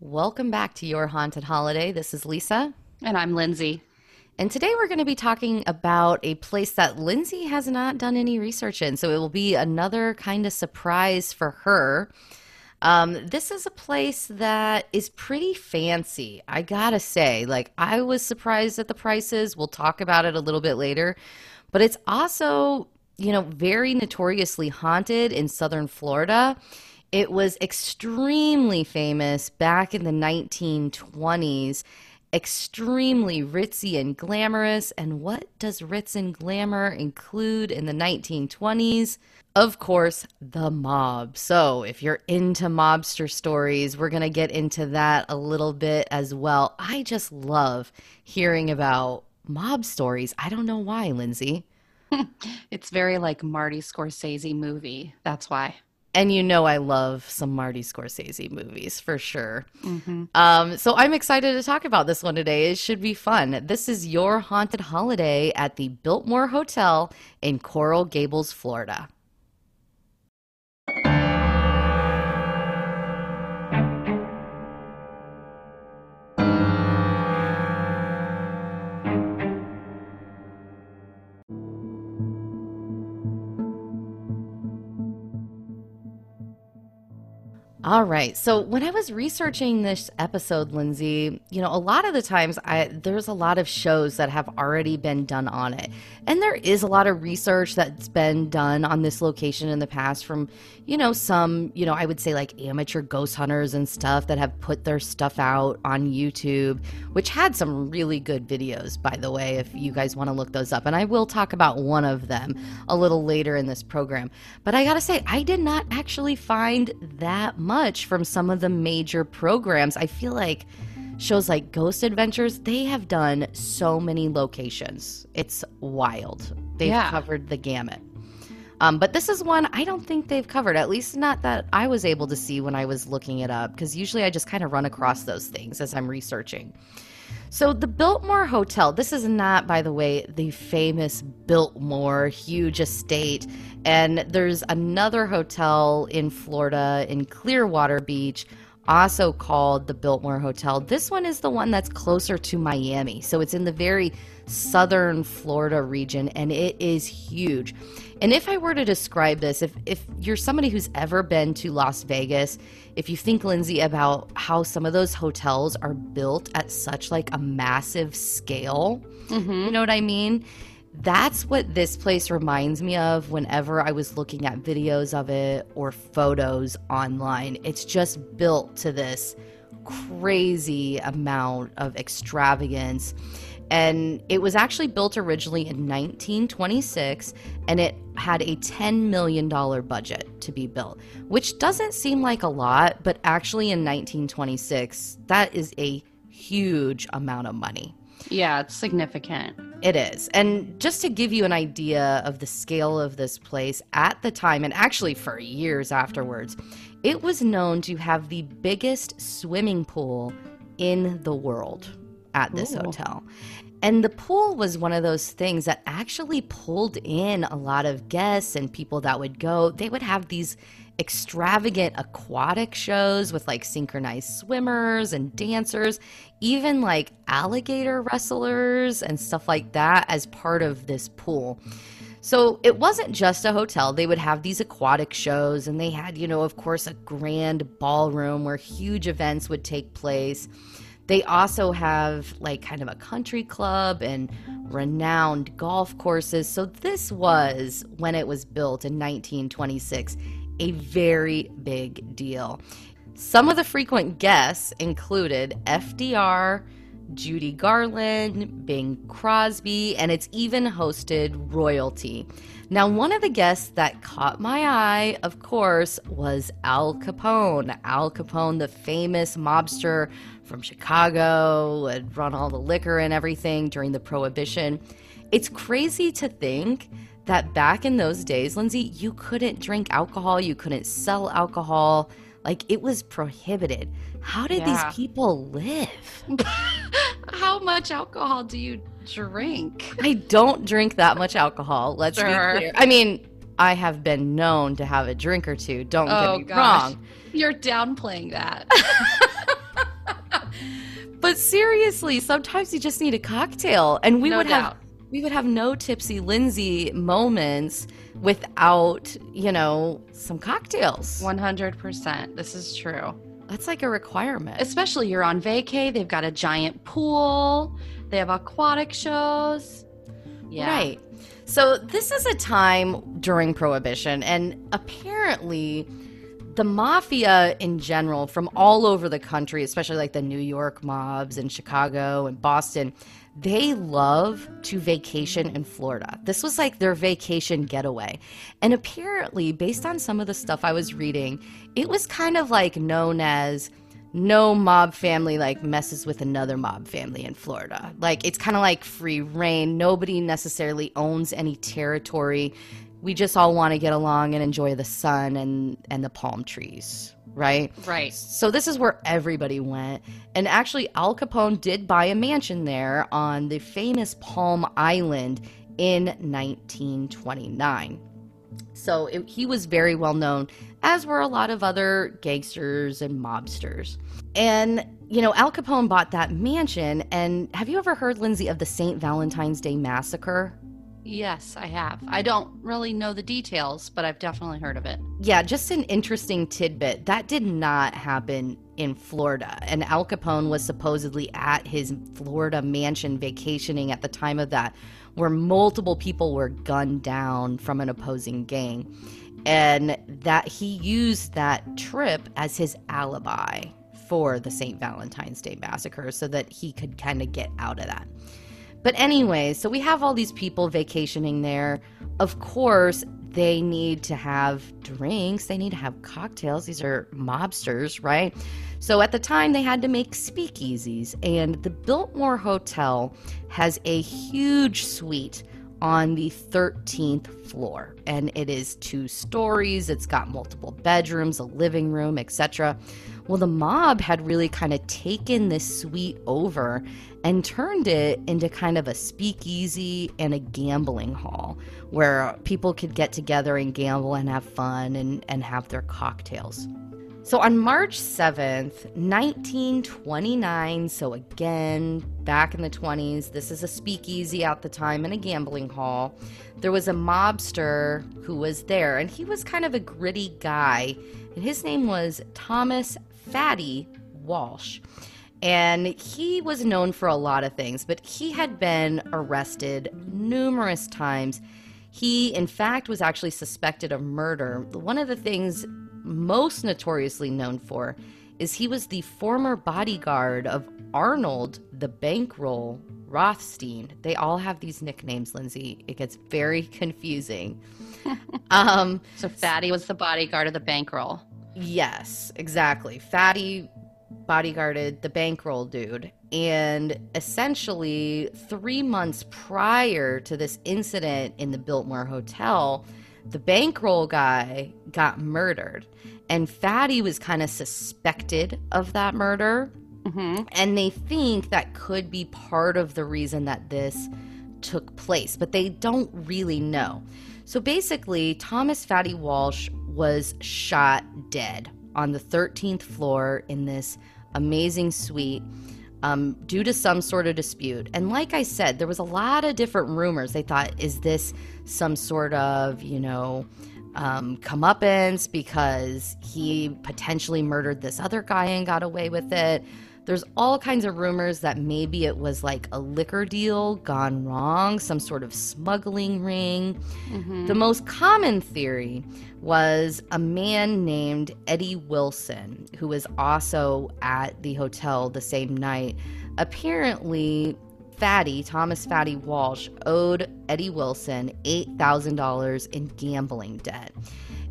Welcome back to Your Haunted Holiday. This is Lisa. And I'm Lindsay. And today we're going to be talking about a place that Lindsay has not done any research in. So it will be another kind of surprise for her. Um, this is a place that is pretty fancy. I gotta say, like, I was surprised at the prices. We'll talk about it a little bit later. But it's also, you know, very notoriously haunted in southern Florida. It was extremely famous back in the 1920s, extremely ritzy and glamorous. And what does ritz and glamour include in the 1920s? Of course, the mob. So, if you're into mobster stories, we're going to get into that a little bit as well. I just love hearing about mob stories. I don't know why, Lindsay. it's very like Marty Scorsese movie. That's why and you know I love some Marty Scorsese movies for sure. Mm-hmm. Um, so I'm excited to talk about this one today. It should be fun. This is your haunted holiday at the Biltmore Hotel in Coral Gables, Florida. All right. So when I was researching this episode, Lindsay, you know, a lot of the times I there's a lot of shows that have already been done on it. And there is a lot of research that's been done on this location in the past from, you know, some, you know, I would say like amateur ghost hunters and stuff that have put their stuff out on YouTube, which had some really good videos, by the way, if you guys want to look those up. And I will talk about one of them a little later in this program. But I got to say, I did not actually find that much much from some of the major programs. I feel like shows like Ghost Adventures, they have done so many locations. It's wild. They've yeah. covered the gamut. Um, but this is one I don't think they've covered, at least not that I was able to see when I was looking it up, because usually I just kind of run across those things as I'm researching. So, the Biltmore Hotel, this is not, by the way, the famous Biltmore huge estate. And there's another hotel in Florida in Clearwater Beach, also called the Biltmore Hotel. This one is the one that's closer to Miami. So, it's in the very southern Florida region, and it is huge. And if I were to describe this, if, if you're somebody who's ever been to Las Vegas, if you think, Lindsay, about how some of those hotels are built at such like a massive scale, mm-hmm. you know what I mean? That's what this place reminds me of whenever I was looking at videos of it or photos online. It's just built to this crazy amount of extravagance. And it was actually built originally in 1926 and it had a $10 million budget to be built, which doesn't seem like a lot, but actually in 1926, that is a huge amount of money. Yeah, it's significant. It is. And just to give you an idea of the scale of this place at the time, and actually for years afterwards, it was known to have the biggest swimming pool in the world at this Ooh. hotel. And the pool was one of those things that actually pulled in a lot of guests and people that would go. They would have these extravagant aquatic shows with like synchronized swimmers and dancers, even like alligator wrestlers and stuff like that as part of this pool. So it wasn't just a hotel. They would have these aquatic shows, and they had, you know, of course, a grand ballroom where huge events would take place. They also have like kind of a country club and renowned golf courses. So this was, when it was built in 1926, a very big deal. Some of the frequent guests included FDR, Judy Garland, Bing Crosby, and it's even hosted royalty. Now, one of the guests that caught my eye, of course, was Al Capone. Al Capone, the famous mobster from Chicago, had run all the liquor and everything during the Prohibition. It's crazy to think that back in those days, Lindsay, you couldn't drink alcohol, you couldn't sell alcohol. Like it was prohibited. How did yeah. these people live? How much alcohol do you drink? I don't drink that much alcohol. Let's sure. be clear. I mean, I have been known to have a drink or two. Don't oh, get me gosh. wrong. You're downplaying that. seriously, sometimes you just need a cocktail, and we No would doubt. have we would have no tipsy Lindsay moments without you know some cocktails. 100%. This is true. That's like a requirement. Especially you're on vacay, they've got a giant pool, they have aquatic shows. Yeah. Right. So this is a time during Prohibition, and apparently the mafia in general from all over the country, especially like the New York mobs and Chicago and Boston, they love to vacation in Florida. This was like their vacation getaway. And apparently, based on some of the stuff I was reading, it was kind of like known as no mob family like messes with another mob family in Florida. Like it's kind of like free reign. Nobody necessarily owns any territory. We just all want to get along and enjoy the sun and and the palm trees, right? Right. So this is where everybody went. And actually Al Capone did buy a mansion there on the famous Palm Island in 1929. So it, he was very well known, as were a lot of other gangsters and mobsters. And, you know, Al Capone bought that mansion. And have you ever heard, Lindsay, of the St. Valentine's Day Massacre? Yes, I have. I don't really know the details, but I've definitely heard of it. Yeah, just an interesting tidbit. That did not happen in Florida. And Al Capone was supposedly at his Florida mansion vacationing at the time of that, where multiple people were gunned down from an opposing gang. And that he used that trip as his alibi for the St. Valentine's Day massacre so that he could kind of get out of that. But anyway, so we have all these people vacationing there. Of course, they need to have drinks, they need to have cocktails. These are mobsters, right? So at the time, they had to make speakeasies, and the Biltmore Hotel has a huge suite on the 13th floor and it is two stories it's got multiple bedrooms a living room etc well the mob had really kind of taken this suite over and turned it into kind of a speakeasy and a gambling hall where people could get together and gamble and have fun and, and have their cocktails so on March 7th, 1929, so again, back in the 20s, this is a speakeasy at the time and a gambling hall. There was a mobster who was there, and he was kind of a gritty guy, and his name was Thomas Fatty Walsh. And he was known for a lot of things, but he had been arrested numerous times. He, in fact, was actually suspected of murder. One of the things most notoriously known for is he was the former bodyguard of Arnold the Bankroll Rothstein. They all have these nicknames, Lindsay. It gets very confusing. um, So Fatty was the bodyguard of the bankroll. Yes, exactly. Fatty bodyguarded the bankroll dude. And essentially, three months prior to this incident in the Biltmore Hotel, the bankroll guy got murdered. And Fatty was kind of suspected of that murder. hmm And they think that could be part of the reason that this took place, but they don't really know. So basically, Thomas Fatty Walsh was shot dead on the 13th floor in this amazing suite um, due to some sort of dispute. And like I said, there was a lot of different rumors. They thought, is this some sort of, you know, um, comeuppance because he potentially murdered this other guy and got away with it? There's all kinds of rumors that maybe it was like a liquor deal gone wrong, some sort of smuggling ring. Mm-hmm. The most common theory was a man named Eddie Wilson, who was also at the hotel the same night. Apparently, Fatty, Thomas Fatty Walsh, owed Eddie Wilson $8,000 in gambling debt.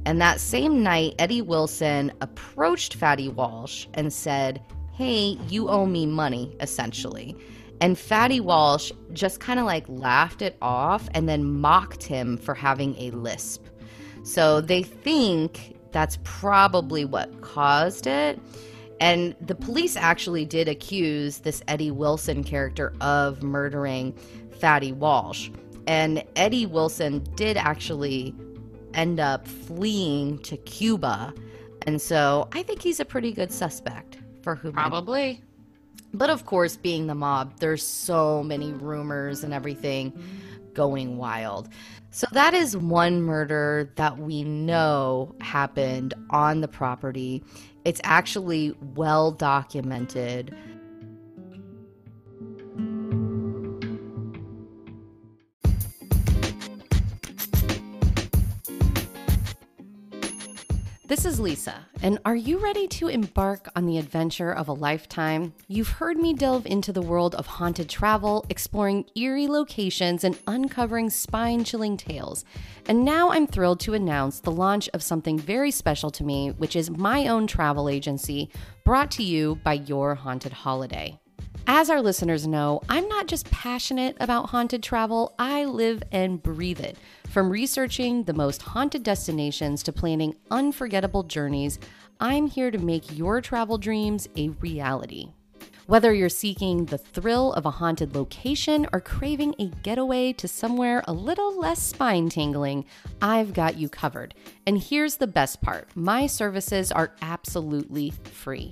And that same night, Eddie Wilson approached Fatty Walsh and said, Hey, you owe me money, essentially. And Fatty Walsh just kind of like laughed it off and then mocked him for having a lisp. So they think that's probably what caused it. And the police actually did accuse this Eddie Wilson character of murdering Fatty Walsh. And Eddie Wilson did actually end up fleeing to Cuba. And so I think he's a pretty good suspect for who Probably. But of course, being the mob, there's so many rumors and everything going wild. So that is one murder that we know happened on the property. It's actually well documented. This is Lisa, and are you ready to embark on the adventure of a lifetime? You've heard me delve into the world of haunted travel, exploring eerie locations, and uncovering spine chilling tales. And now I'm thrilled to announce the launch of something very special to me, which is my own travel agency, brought to you by Your Haunted Holiday. As our listeners know, I'm not just passionate about haunted travel, I live and breathe it. From researching the most haunted destinations to planning unforgettable journeys, I'm here to make your travel dreams a reality. Whether you're seeking the thrill of a haunted location or craving a getaway to somewhere a little less spine tingling, I've got you covered. And here's the best part my services are absolutely free.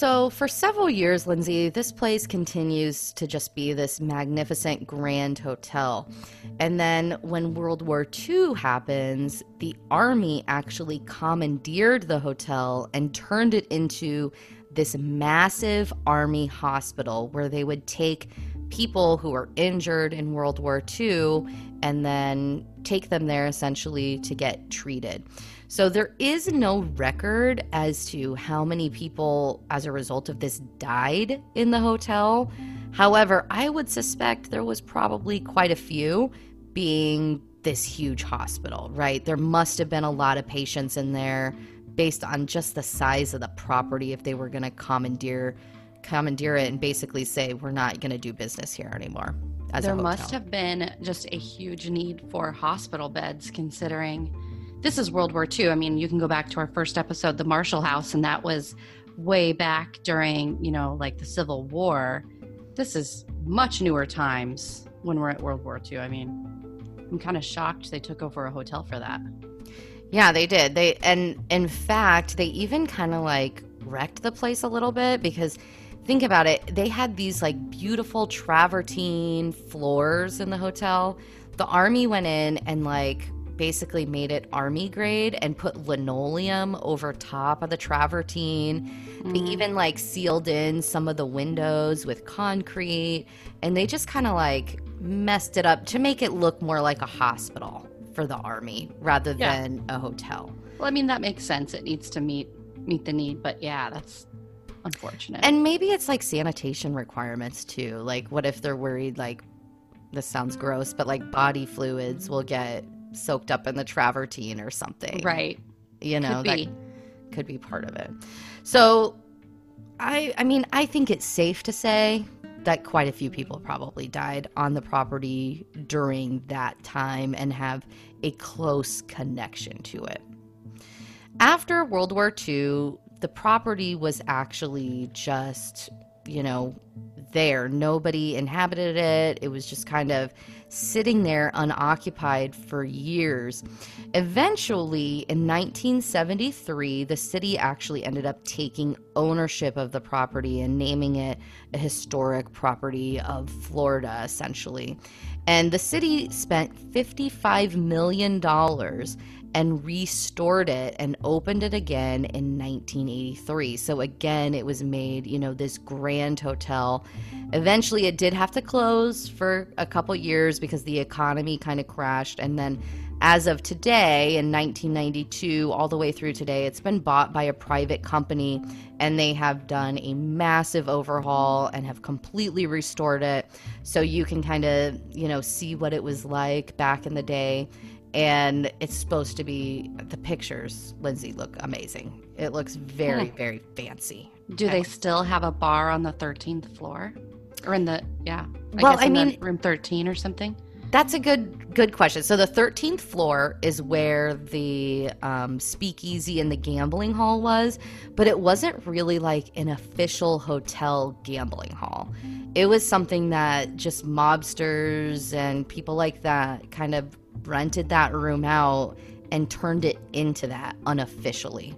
So, for several years, Lindsay, this place continues to just be this magnificent grand hotel. And then when World War II happens, the army actually commandeered the hotel and turned it into this massive army hospital where they would take people who were injured in World War II and then take them there essentially to get treated. So there is no record as to how many people, as a result of this, died in the hotel. However, I would suspect there was probably quite a few, being this huge hospital, right? There must have been a lot of patients in there based on just the size of the property if they were going to commandeer commandeer it and basically say we're not going to do business here anymore. There must have been just a huge need for hospital beds considering this is World War II. I mean, you can go back to our first episode, the Marshall House, and that was way back during, you know, like the Civil War. This is much newer times when we're at World War II. I mean, I'm kind of shocked they took over a hotel for that. Yeah, they did. They and in fact, they even kind of like wrecked the place a little bit because think about it, they had these like beautiful travertine floors in the hotel. The army went in and like basically made it army grade and put linoleum over top of the travertine. Mm. They even like sealed in some of the windows with concrete and they just kind of like messed it up to make it look more like a hospital for the army rather yeah. than a hotel. Well, I mean that makes sense. It needs to meet meet the need, but yeah, that's unfortunate. And maybe it's like sanitation requirements too. Like what if they're worried like this sounds gross, but like body fluids will get soaked up in the travertine or something. Right. You know, could that could be part of it. So I I mean, I think it's safe to say that quite a few people probably died on the property during that time and have a close connection to it. After World War II, the property was actually just, you know, there. Nobody inhabited it. It was just kind of sitting there unoccupied for years. Eventually, in 1973, the city actually ended up taking ownership of the property and naming it a historic property of Florida, essentially. And the city spent $55 million and restored it and opened it again in 1983. So again, it was made, you know, this grand hotel. Eventually it did have to close for a couple years because the economy kind of crashed and then as of today in 1992 all the way through today it's been bought by a private company and they have done a massive overhaul and have completely restored it so you can kind of you know see what it was like back in the day and it's supposed to be the pictures, Lindsay, look amazing. It looks very, Hmm. very fancy. Do they still have a bar on the 13th floor? Or in the, yeah. Well, guess I in the mean- room 13 or something? That's a good good question. So the 13th floor is where the um, speakeasy and the gambling hall was, but it wasn't really like an official hotel gambling hall. It was something that just mobsters and people like that kind of rented that room out and turned it into that unofficially.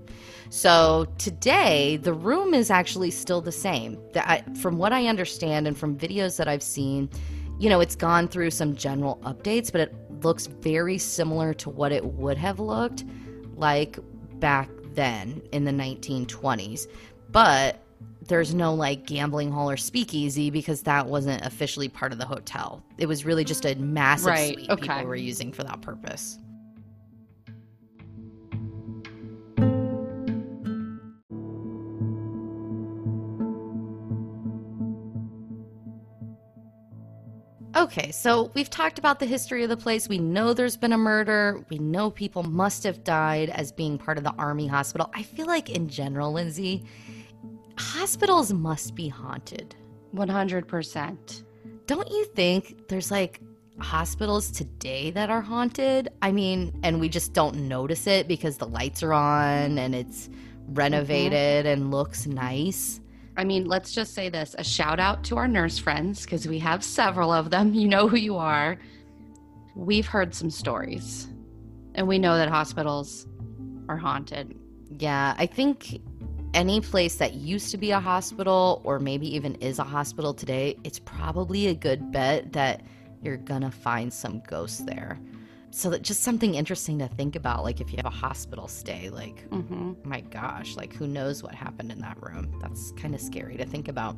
So today, the room is actually still the same. That from what I understand and from videos that I've seen, you know, it's gone through some general updates, but it looks very similar to what it would have looked like back then in the 1920s. But there's no like gambling hall or speakeasy because that wasn't officially part of the hotel. It was really just a massive Right, suite okay. people were using for that purpose. Okay, so we've talked about the history of the place. We know there's been a murder. We know people must have died as being part of the army hospital. I feel like, in general, Lindsay, hospitals must be haunted. 100%. Don't you think there's like hospitals today that are haunted? I mean, and we just don't notice it because the lights are on and it's renovated mm-hmm. and looks nice. I mean, let's just say this a shout out to our nurse friends because we have several of them. You know who you are. We've heard some stories, and we know that hospitals are haunted. Yeah, I think any place that used to be a hospital or maybe even is a hospital today, it's probably a good bet that you're gonna find some ghosts there. So that just something interesting to think about, like if you have a hospital stay, like hmm my gosh, like who knows what happened in that room? That's kind of scary to think about.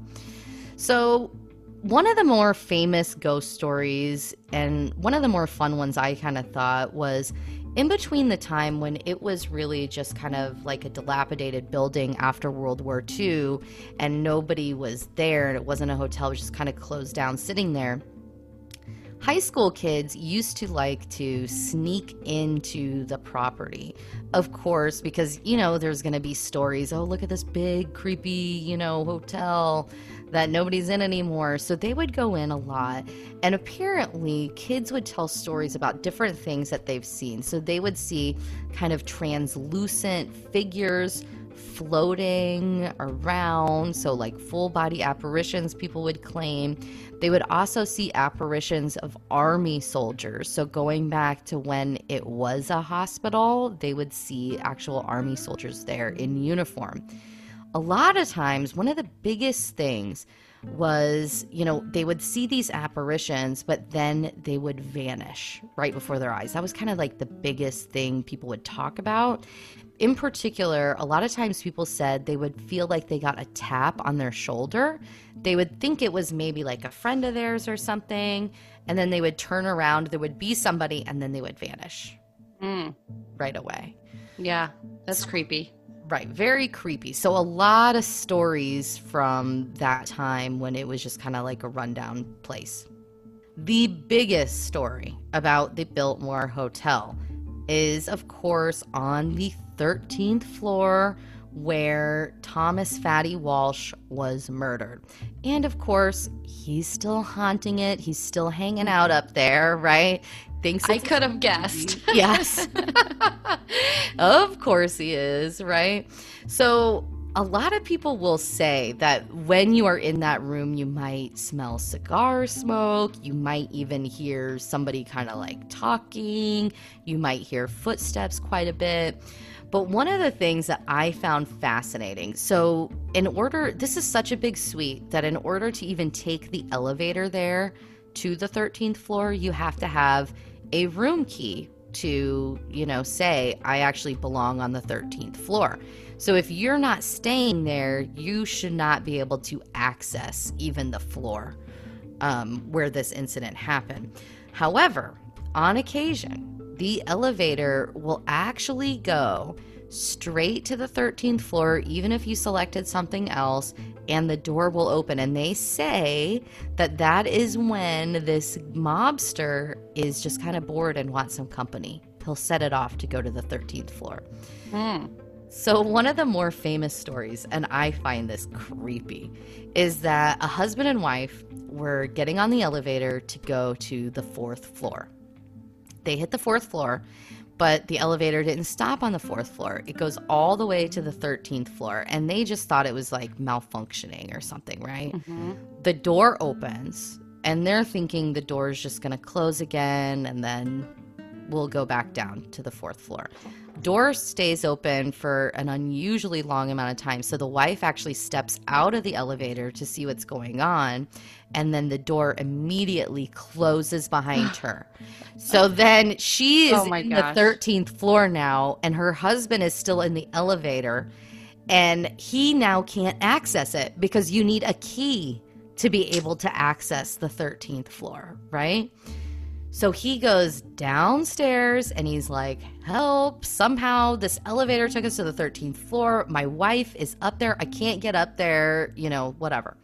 So, one of the more famous ghost stories and one of the more fun ones I kind of thought was in between the time when it was really just kind of like a dilapidated building after World War II and nobody was there and it wasn't a hotel, it was just kind of closed down sitting there high school kids used to like to sneak into the property. Of course, because, you know, there's going to be stories oh, look at this big, creepy, you know, hotel that nobody's in anymore. So they would go in a lot. And apparently, kids would tell stories about different things that they've seen. So they would see kind of translucent figures floating around. So, like full body apparitions, people would claim. They would also see apparitions of army soldiers. So, going back to when it was a hospital, they would see actual army soldiers there in uniform. A lot of times, one of the biggest things was, you know, they would see these apparitions, but then they would vanish right before their eyes. That was kind of like the biggest thing people would talk about. In particular, a lot of times people said they would feel like they got a tap on their shoulder. They would think it was maybe like a friend of theirs or something, and then they would turn around, there would be somebody, and then they would vanish Mm, right away. yeah, that's creepy. Right, very creepy. So a lot of stories from that time when it was just kind of like a rundown place. The biggest story about the Biltmore Hotel is of course on the 13th floor where Thomas Fatty Walsh was murdered. And of course, he's still haunting it. He's still hanging out up there, right? Thinks I could have guessed. yes. of course he is, right? So, a lot of people will say that when you are in that room, you might smell cigar smoke. You might even hear somebody kind of like talking. You might hear footsteps quite a bit. But one of the things that I found fascinating so, in order, this is such a big suite that in order to even take the elevator there to the 13th floor, you have to have a room key to, you know, say, I actually belong on the 13th floor. So if you're not staying there, you should not be able to access even the floor um, where this incident happened. However, on occasion, the elevator will actually go straight to the 13th floor, even if you selected something else, and the door will open. And they say that that is when this mobster is just kind of bored and wants some company. He'll set it off to go to the 13th floor. Hmm. So, one of the more famous stories, and I find this creepy, is that a husband and wife were getting on the elevator to go to the fourth floor. They hit the fourth floor, but the elevator didn't stop on the fourth floor. It goes all the way to the 13th floor, and they just thought it was like malfunctioning or something, right? Mm-hmm. The door opens, and they're thinking the door is just going to close again, and then we'll go back down to the fourth floor. Door stays open for an unusually long amount of time. So the wife actually steps out of the elevator to see what's going on, and then the door immediately closes behind her. So then she is Oh in the 13th floor now, and her husband is still in the elevator, and he now can't access it because you need a key to be able to access the 13th floor, right? So he goes downstairs and he's like, Help, somehow this elevator took us to the 13th floor. My wife is up there. I can't get up there, you know, whatever.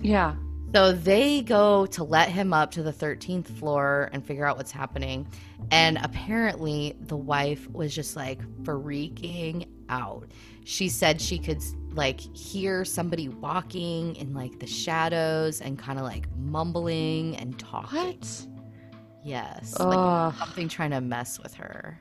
Yeah. So they go to let him up to the 13th floor and figure out what's happening. And apparently, the wife was just like freaking out. She said she could like hear somebody walking in like the shadows and kind of like mumbling and talking. What? Yes. Oh. Like something trying to mess with her.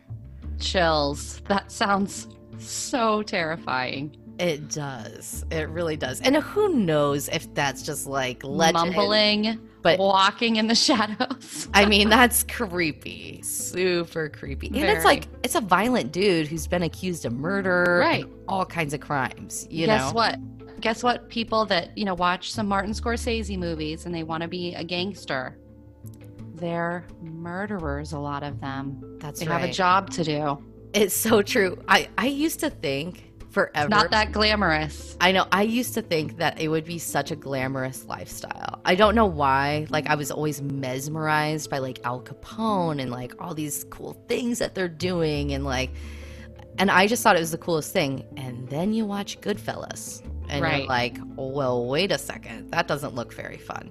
Chills. That sounds so terrifying. It does. It really does. And who knows if that's just like legend. Mumbling, but- walking in the shadows. I mean, that's creepy. Super creepy. And it's like, it's a violent dude who's been accused of murder. and Right. all kinds of crimes, you Guess know? what? Guess what? People that, you know, watch some Martin Scorsese movies and they want to be a gangster. They're murderers, a lot of them. That's They right. have a job to do. It's so true. I, I used to think forever. Not that glamorous. I know. I used to think that it would be such a glamorous lifestyle. I don't know why. Like, I was always mesmerized by like Al Capone and like all these cool things that they're doing. And like, and I just thought it was the coolest thing. And then you watch Goodfellas and you're like, well, wait a second. That doesn't look very fun.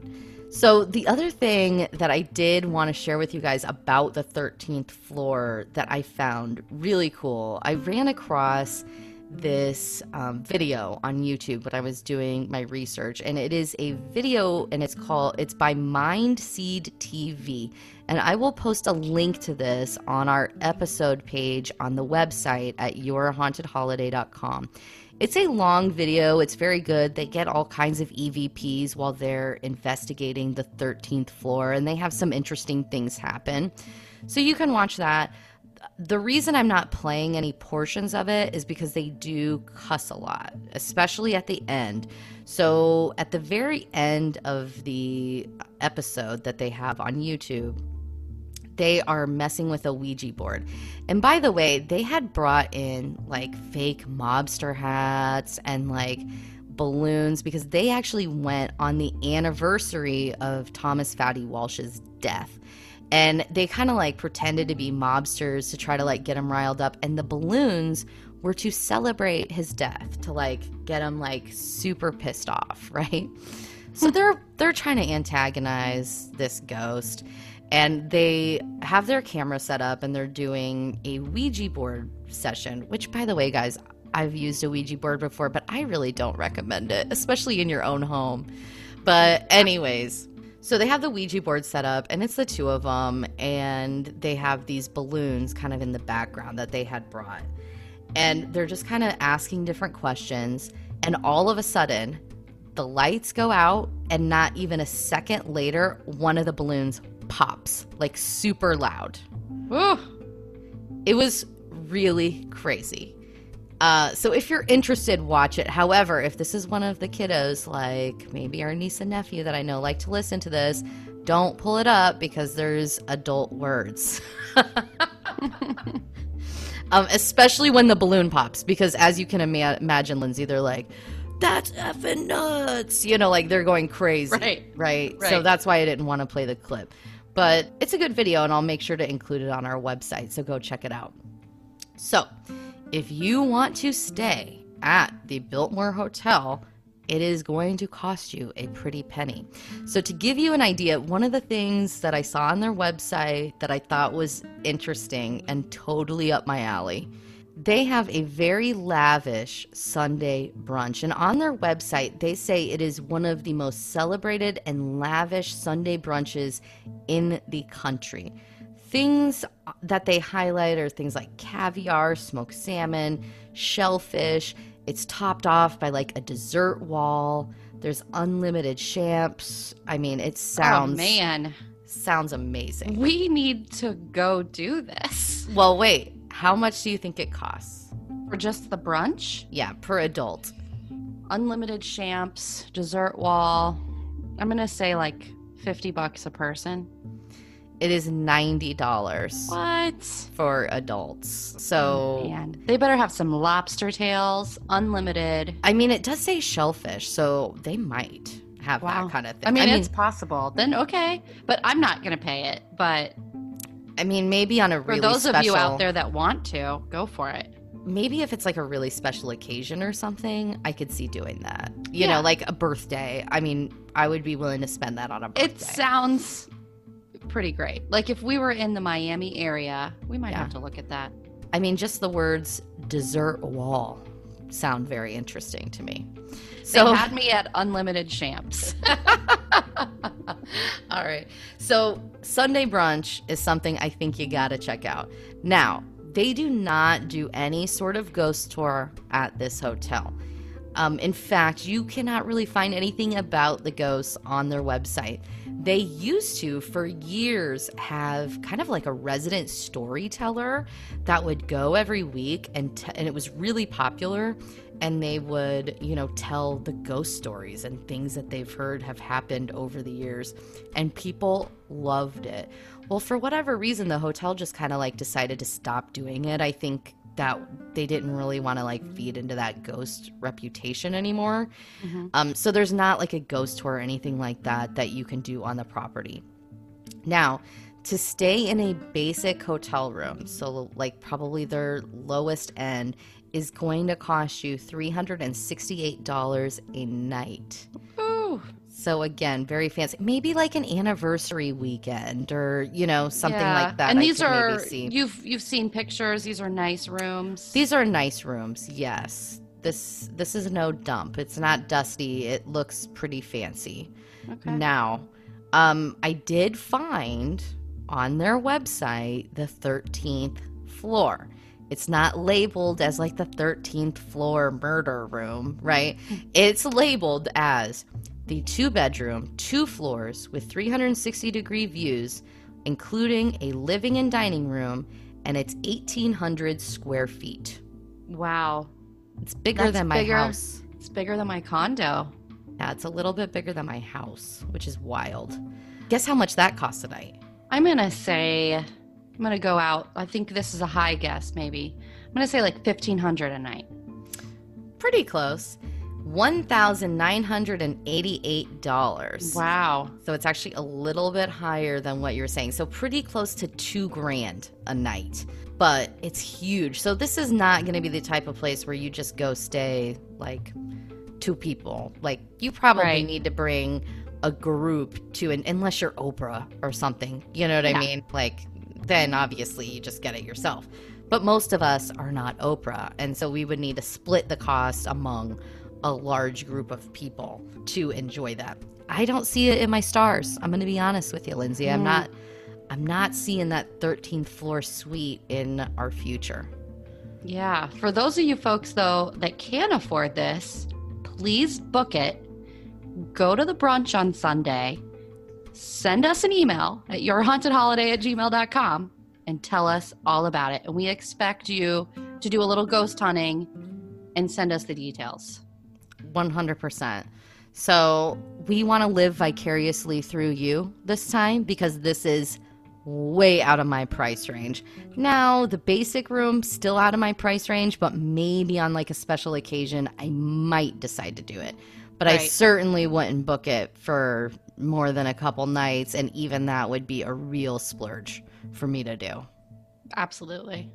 So, the other thing that I did want to share with you guys about the 13th floor that I found really cool, I ran across this um, video on YouTube when I was doing my research, and it is a video, and it's called it's by Mindseed TV, and I will post a link to this on our episode page on the website at yourhauntedholiday.com. It's a long video. It's very good. They get all kinds of EVPs while they're investigating the 13th floor, and they have some interesting things happen. So you can watch that. The reason I'm not playing any portions of it is because they do cuss a lot, especially at the end. So at the very end of the episode that they have on YouTube, they are messing with a Ouija board. And by the way, they had brought in like fake mobster hats and like balloons because they actually went on the anniversary of Thomas Fatty Walsh's death. And they kind of like pretended to be mobsters to try to like get him riled up. And the balloons were to celebrate his death, to like get him like super pissed off, right? So they're they're trying to antagonize this ghost and they have their camera set up and they're doing a Ouija board session, which by the way, guys, I've used a Ouija board before, but I really don't recommend it, especially in your own home. But anyways, so they have the Ouija board set up and it's the two of them and they have these balloons kind of in the background that they had brought. And they're just kind of asking different questions and all of a sudden the lights go out and not even a second later one of the balloons pops like super loud. Ooh. it was really crazy. Uh, so if you're interested watch it. However if this is one of the kiddos like maybe our niece and nephew that i know like to listen to this don't pull it up because there's adult words. Um, especially when the balloon pops because as you can ima- imagine lindsay they're like that's effing nuts you know like they're going crazy. Right. right? So that's why i didn't want to play the clip but it's a good video and i'll make sure to include it on our website so go check it out so if you want to stay at the biltmore hotel it is going to cost you a pretty penny. So, to give you an idea, one of the things that I saw on their website that I thought was interesting and totally up my alley, they have a very lavish Sunday brunch. And on their website, they say it is one of the most celebrated and lavish Sunday brunches in the country. Things that they highlight are things like caviar, smoked salmon, shellfish it's topped off by like a dessert wall. There's unlimited champs. I mean, it oh, sounds oh, man sounds amazing. We need to go do this. Well, wait. How much do you think it costs? For just the brunch? Yeah, per adult. Unlimited champs, dessert wall. I'm going to say like 50 bucks a person. It is ninety dollars. What for adults? So they better have some lobster tails, unlimited. I mean, it does say shellfish, so they might have wow. that kind of thing. I mean, I mean, it's possible. Then okay, but I'm not going to pay it. But I mean, maybe on a really for those special, of you out there that want to, go for it. Maybe if it's like a really special occasion or something, I could see doing that. You yeah. know, like a birthday. I mean, I would be willing to spend that on a birthday. It sounds pretty great. Like if we were in the Miami area, we might yeah. have to look at that. I mean, just the words dessert wall sound very interesting to me. So they had me at unlimited champs. All right. So Sunday brunch is something I think you got to check out. Now, they do not do any sort of ghost tour at this hotel. Um, in fact, you cannot really find anything about the ghosts on their website. They used to, for years, have kind of like a resident storyteller that would go every week, and, t- and it was really popular. And they would, you know, tell the ghost stories and things that they've heard have happened over the years. And people loved it. Well, for whatever reason, the hotel just kind of like decided to stop doing it. I think that they didn't really want to like feed into that ghost reputation anymore. Mm-hmm. Um, so there's not like a ghost tour or anything like that that you can do on the property. Now, to stay in a basic hotel room, so like probably their lowest end, is going to cost you $368 a night. So again, very fancy. Maybe like an anniversary weekend or you know something yeah. like that. And these are you've you've seen pictures. These are nice rooms. These are nice rooms. Yes. This this is no dump. It's not dusty. It looks pretty fancy. Okay. Now, um, I did find on their website the 13th floor. It's not labeled as like the 13th floor murder room, right? Hmm. It's labeled as the two bedroom, two floors with 360 degree views, including a living and dining room, and it's 1,800 square feet. Wow. It's bigger That's than my bigger, house. It's bigger than my condo. Yeah, it's a little bit bigger than my house, which is wild. Guess how much that costs a night? I'm going to say, I'm going to go out. I think this is a high guess, maybe. I'm going to say like 1500 a night. Pretty close. $1,988. Wow. So it's actually a little bit higher than what you're saying. So pretty close to two grand a night. But it's huge. So this is not going to be the type of place where you just go stay like two people. Like you probably right. need to bring a group to an unless you're Oprah or something. You know what yeah. I mean? Like then obviously you just get it yourself. But most of us are not Oprah, and so we would need to split the cost among a large group of people to enjoy that. I don't see it in my stars. I'm going to be honest with you, Lindsay. I'm mm. not I'm not seeing that 13th floor suite in our future. Yeah, for those of you folks though that can afford this, please book it. Go to the brunch on Sunday. Send us an email at yourhauntedholiday at gmail.com and tell us all about it. And we expect you to do a little ghost hunting and send us the details. 100%. So we want to live vicariously through you this time because this is way out of my price range. Now, the basic room still out of my price range, but maybe on like a special occasion I might decide to do it. But right. I certainly wouldn't book it for more than a couple nights and even that would be a real splurge for me to do. Absolutely.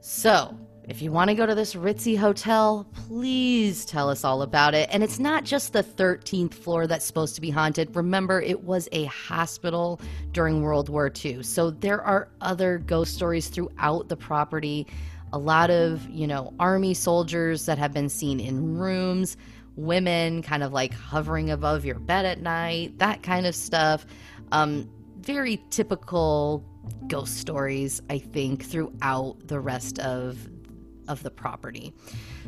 So, If you want to go to this ritzy hotel, please tell us all about it. And it's not just the 13th floor that's supposed to be haunted. Remember, it was a hospital during World War II. So there are other ghost stories throughout the property. A lot of, you know, army soldiers that have been seen in rooms, women kind of like hovering above your bed at night, that kind of stuff. Um, very typical ghost stories, I think, throughout the rest of of the property.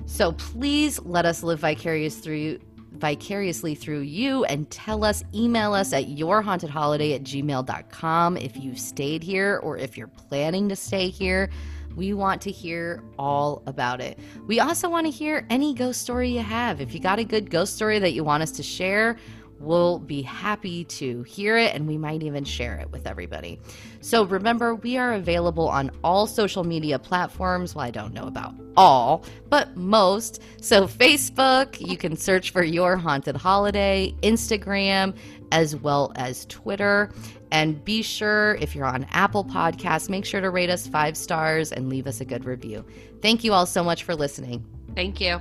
So please let us live vicarious through vicariously through you and tell us email us at yourhauntedholiday at gmail.com if you've stayed here or if you're planning to stay here. We want to hear all about it. We also want to hear any ghost story you have. If you got a good ghost story that you want us to share We'll be happy to hear it and we might even share it with everybody. So remember, we are available on all social media platforms. Well, I don't know about all, but most. So Facebook, you can search for Your Haunted Holiday, Instagram, as well as Twitter. And be sure, if you're on Apple Podcasts, make sure to rate us five stars and leave us a good review. Thank you all so much for listening. Thank you.